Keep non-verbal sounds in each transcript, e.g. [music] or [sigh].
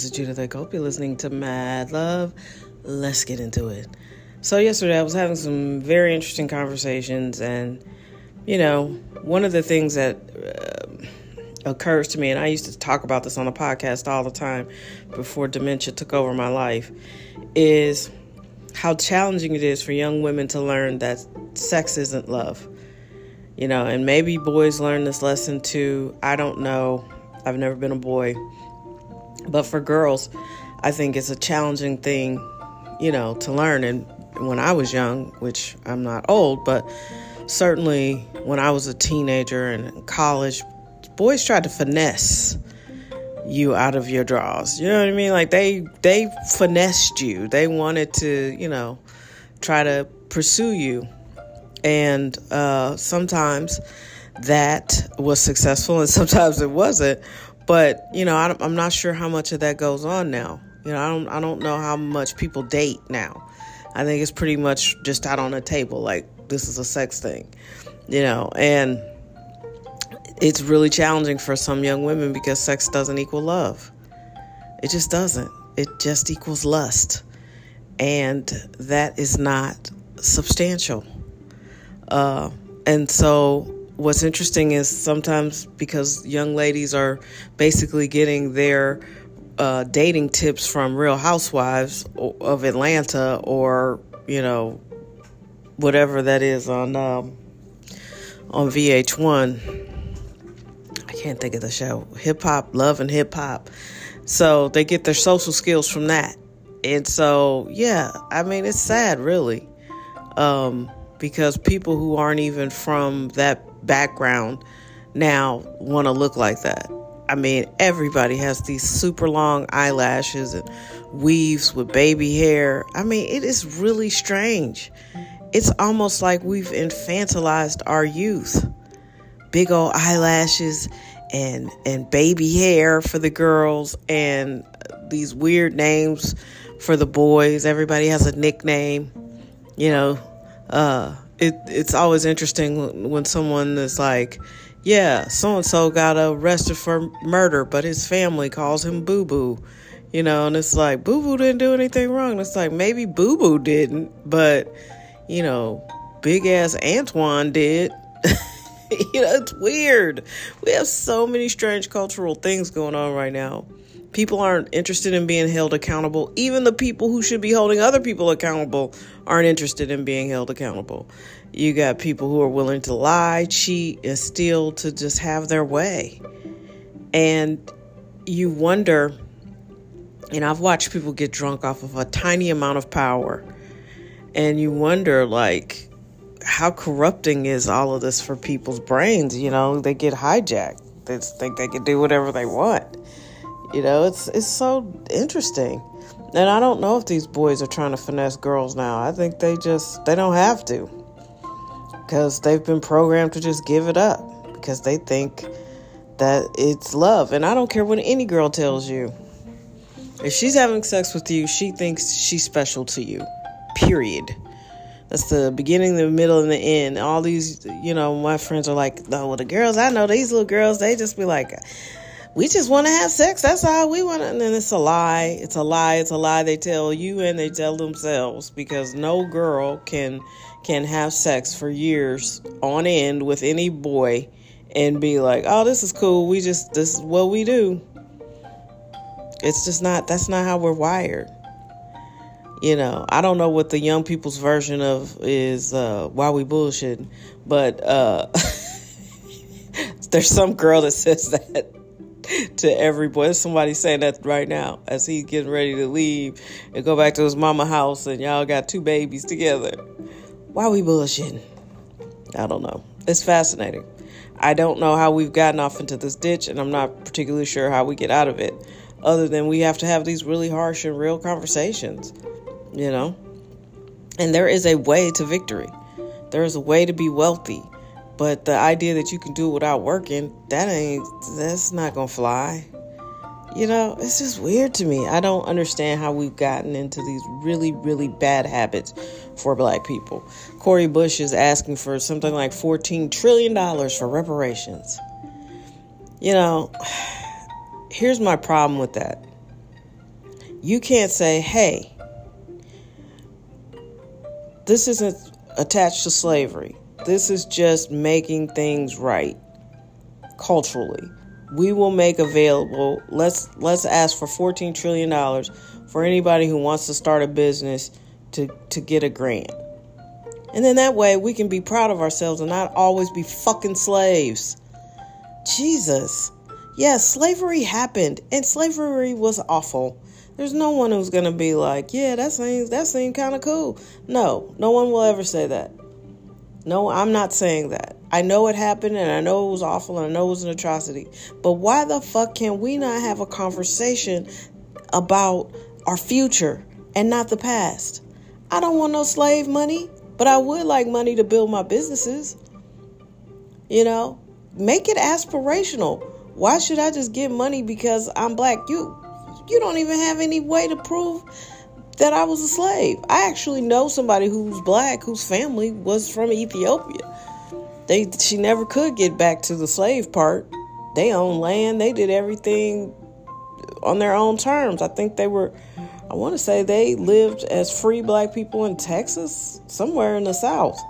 This is Judith. I you're listening to Mad Love. Let's get into it. So, yesterday I was having some very interesting conversations, and you know, one of the things that uh, occurs to me, and I used to talk about this on the podcast all the time before dementia took over my life, is how challenging it is for young women to learn that sex isn't love. You know, and maybe boys learn this lesson too. I don't know. I've never been a boy. But for girls, I think it's a challenging thing, you know, to learn. And when I was young, which I'm not old, but certainly when I was a teenager and in college, boys tried to finesse you out of your drawers. You know what I mean? Like they they finessed you. They wanted to, you know, try to pursue you. And uh, sometimes that was successful and [laughs] sometimes it wasn't. But, you know, I, I'm not sure how much of that goes on now. You know, I don't I don't know how much people date now. I think it's pretty much just out on the table like this is a sex thing. You know, and it's really challenging for some young women because sex doesn't equal love. It just doesn't. It just equals lust. And that is not substantial. Uh, and so, what's interesting is sometimes because young ladies are basically getting their uh, dating tips from Real Housewives of Atlanta or, you know, whatever that is on um, on VH1 I can't think of the show. Hip hop, love and hip hop. So they get their social skills from that. And so, yeah, I mean, it's sad, really, um, because people who aren't even from that background now want to look like that. I mean, everybody has these super long eyelashes and weaves with baby hair. I mean, it is really strange. It's almost like we've infantilized our youth. Big old eyelashes and and baby hair for the girls and these weird names for the boys. Everybody has a nickname. You know, uh, it it's always interesting when someone is like, "Yeah, so and so got arrested for murder, but his family calls him Boo Boo." You know, and it's like Boo Boo didn't do anything wrong. It's like maybe Boo Boo didn't, but you know, big ass Antoine did. [laughs] you know, it's weird. We have so many strange cultural things going on right now. People aren't interested in being held accountable. Even the people who should be holding other people accountable aren't interested in being held accountable. You got people who are willing to lie, cheat, and steal to just have their way. And you wonder, and I've watched people get drunk off of a tiny amount of power. And you wonder, like, how corrupting is all of this for people's brains? You know, they get hijacked. They think they can do whatever they want. You know, it's it's so interesting. And I don't know if these boys are trying to finesse girls now. I think they just they don't have to. Cuz they've been programmed to just give it up because they think that it's love. And I don't care what any girl tells you. If she's having sex with you, she thinks she's special to you. Period. That's the beginning, the middle, and the end. All these, you know, my friends are like, no, well, the girls I know, these little girls, they just be like, we just want to have sex. That's all we want. And then it's a lie. It's a lie. It's a lie. They tell you and they tell themselves because no girl can can have sex for years on end with any boy and be like, oh, this is cool. We just this is what we do. It's just not. That's not how we're wired you know, I don't know what the young people's version of is uh, why we bullshitting, but uh, [laughs] there's some girl that says that [laughs] to every boy. There's somebody saying that right now as he's getting ready to leave and go back to his mama house, and y'all got two babies together. Why we bullshitting? I don't know. It's fascinating. I don't know how we've gotten off into this ditch, and I'm not particularly sure how we get out of it, other than we have to have these really harsh and real conversations you know? And there is a way to victory. There is a way to be wealthy. But the idea that you can do it without working, that ain't that's not to fly. You know, it's just weird to me. I don't understand how we've gotten into these really, really bad habits for black people. Cori Bush is asking for something like $14 trillion for reparations. You know, [sighs] here's my problem with that. You can't say, hey, this isn't attached to slavery. This is just making things right culturally. We will make available let's let's ask for 14 trillion dollars for anybody who wants to start a business to to get a grant. And then that way we can be proud of ourselves and not always be fucking slaves. Jesus. Yes, slavery happened and slavery was awful. There's no one who's gonna be like, yeah, that seems that seemed kind of cool. No, no one will ever say that. No, I'm not saying that. I know it happened and I know it was awful and I know it was an atrocity. But why the fuck can we not have a conversation about our future and not the past? I don't want no slave money, but I would like money to build my businesses. You know, make it aspirational. Why should I just get money because I'm black? You you don't even have any way to prove that I was a slave. I actually know somebody who's black whose family was from Ethiopia. They she never could get back to the slave part. They owned land, they did everything on their own terms. I think they were I want to say they lived as free black people in Texas, somewhere in the south.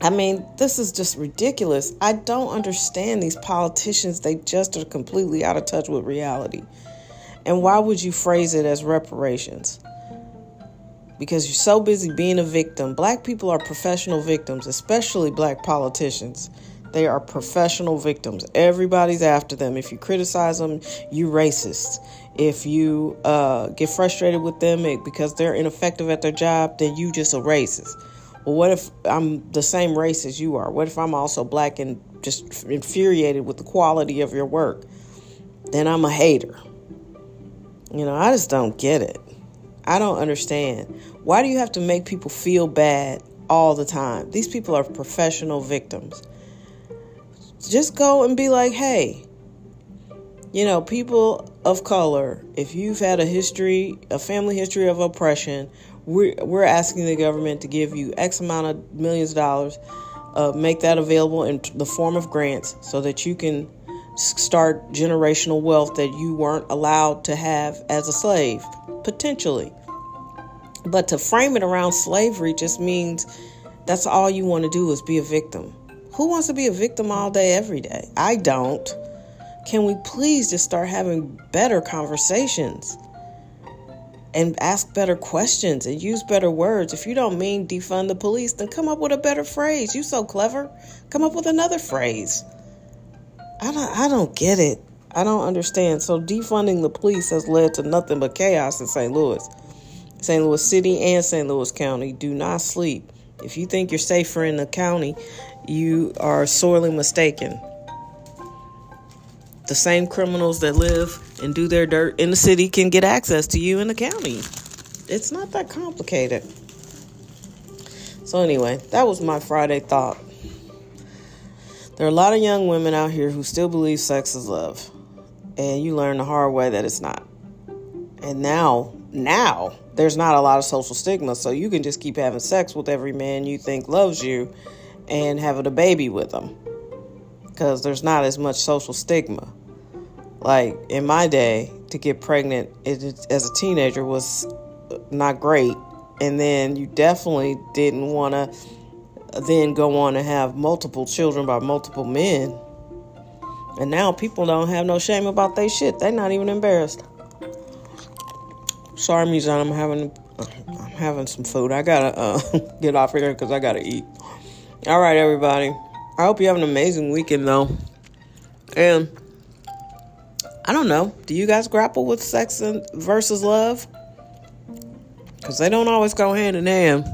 I mean, this is just ridiculous. I don't understand these politicians. They just are completely out of touch with reality. And why would you phrase it as reparations? Because you're so busy being a victim. Black people are professional victims, especially black politicians. They are professional victims. Everybody's after them. If you criticize them, you racist. If you uh, get frustrated with them because they're ineffective at their job, then you just a racist. Well, what if I'm the same race as you are? What if I'm also black and just infuriated with the quality of your work? Then I'm a hater. You know, I just don't get it. I don't understand. Why do you have to make people feel bad all the time? These people are professional victims. Just go and be like, hey, you know, people of color, if you've had a history, a family history of oppression, we're, we're asking the government to give you X amount of millions of dollars, uh, make that available in the form of grants so that you can start generational wealth that you weren't allowed to have as a slave, potentially. But to frame it around slavery just means that's all you want to do is be a victim. Who wants to be a victim all day, every day? I don't. Can we please just start having better conversations and ask better questions and use better words? If you don't mean defund the police, then come up with a better phrase. You so clever. Come up with another phrase. I don't, I don't get it. I don't understand. So defunding the police has led to nothing but chaos in St. Louis. St. Louis City and St. Louis County do not sleep. If you think you're safer in the county, you are sorely mistaken. The same criminals that live and do their dirt in the city can get access to you in the county. It's not that complicated. So, anyway, that was my Friday thought. There are a lot of young women out here who still believe sex is love. And you learn the hard way that it's not. And now, now, there's not a lot of social stigma. So you can just keep having sex with every man you think loves you and having a baby with them. Because there's not as much social stigma. Like in my day, to get pregnant as a teenager was not great. And then you definitely didn't want to then go on and have multiple children by multiple men. And now people don't have no shame about their shit. They're not even embarrassed. Sorry, Mizan, I'm having I'm having some food. I gotta uh, [laughs] get off here because I gotta eat. All right, everybody. I hope you have an amazing weekend though. And I don't know. Do you guys grapple with sex and versus love? Because they don't always go hand in hand.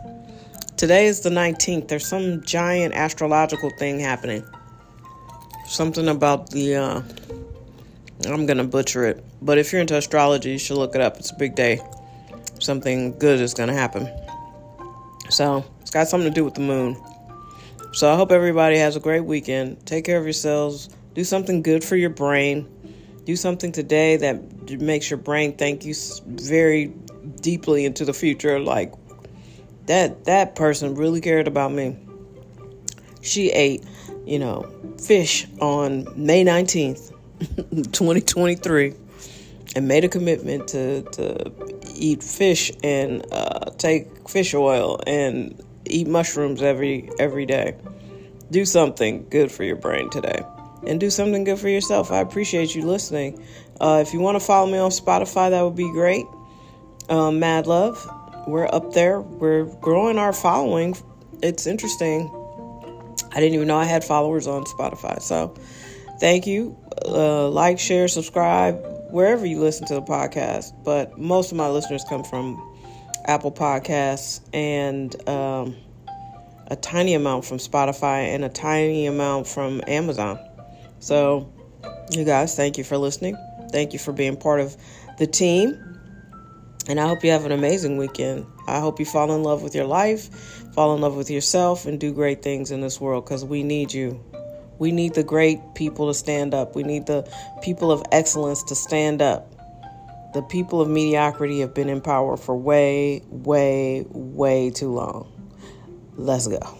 Today is the 19th. There's some giant astrological thing happening. Something about the, uh, I'm going to butcher it. But if you're into astrology, you should look it up. It's a big day. Something good is going to happen. So, it's got something to do with the moon. So, I hope everybody has a great weekend. Take care of yourselves. Do something good for your brain. Do something today that makes your brain thank you very deeply into the future. Like, that that person really cared about me. She ate, you know, fish on May 19th. [laughs] 2023 and made a commitment to, to eat fish and uh, take fish oil and eat mushrooms every every day. Do something good for your brain today and do something good for yourself. I appreciate you listening. Uh, if you want to follow me on Spotify, that would be great. Um, Mad Love, we're up there. We're growing our following. It's interesting. I didn't even know I had followers on Spotify. So thank you. Uh, like, share, subscribe, wherever you listen to the podcast. But most of my listeners come from Apple Podcasts and um, a tiny amount from Spotify and a tiny amount from Amazon. So, you guys, thank you for listening. Thank you for being part of the team. And I hope you have an amazing weekend. I hope you fall in love with your life, fall in love with yourself, and do great things in this world because we need you. We need the great people to stand up. We need the people of excellence to stand up. The people of mediocrity have been in power for way, way, way too long. Let's go.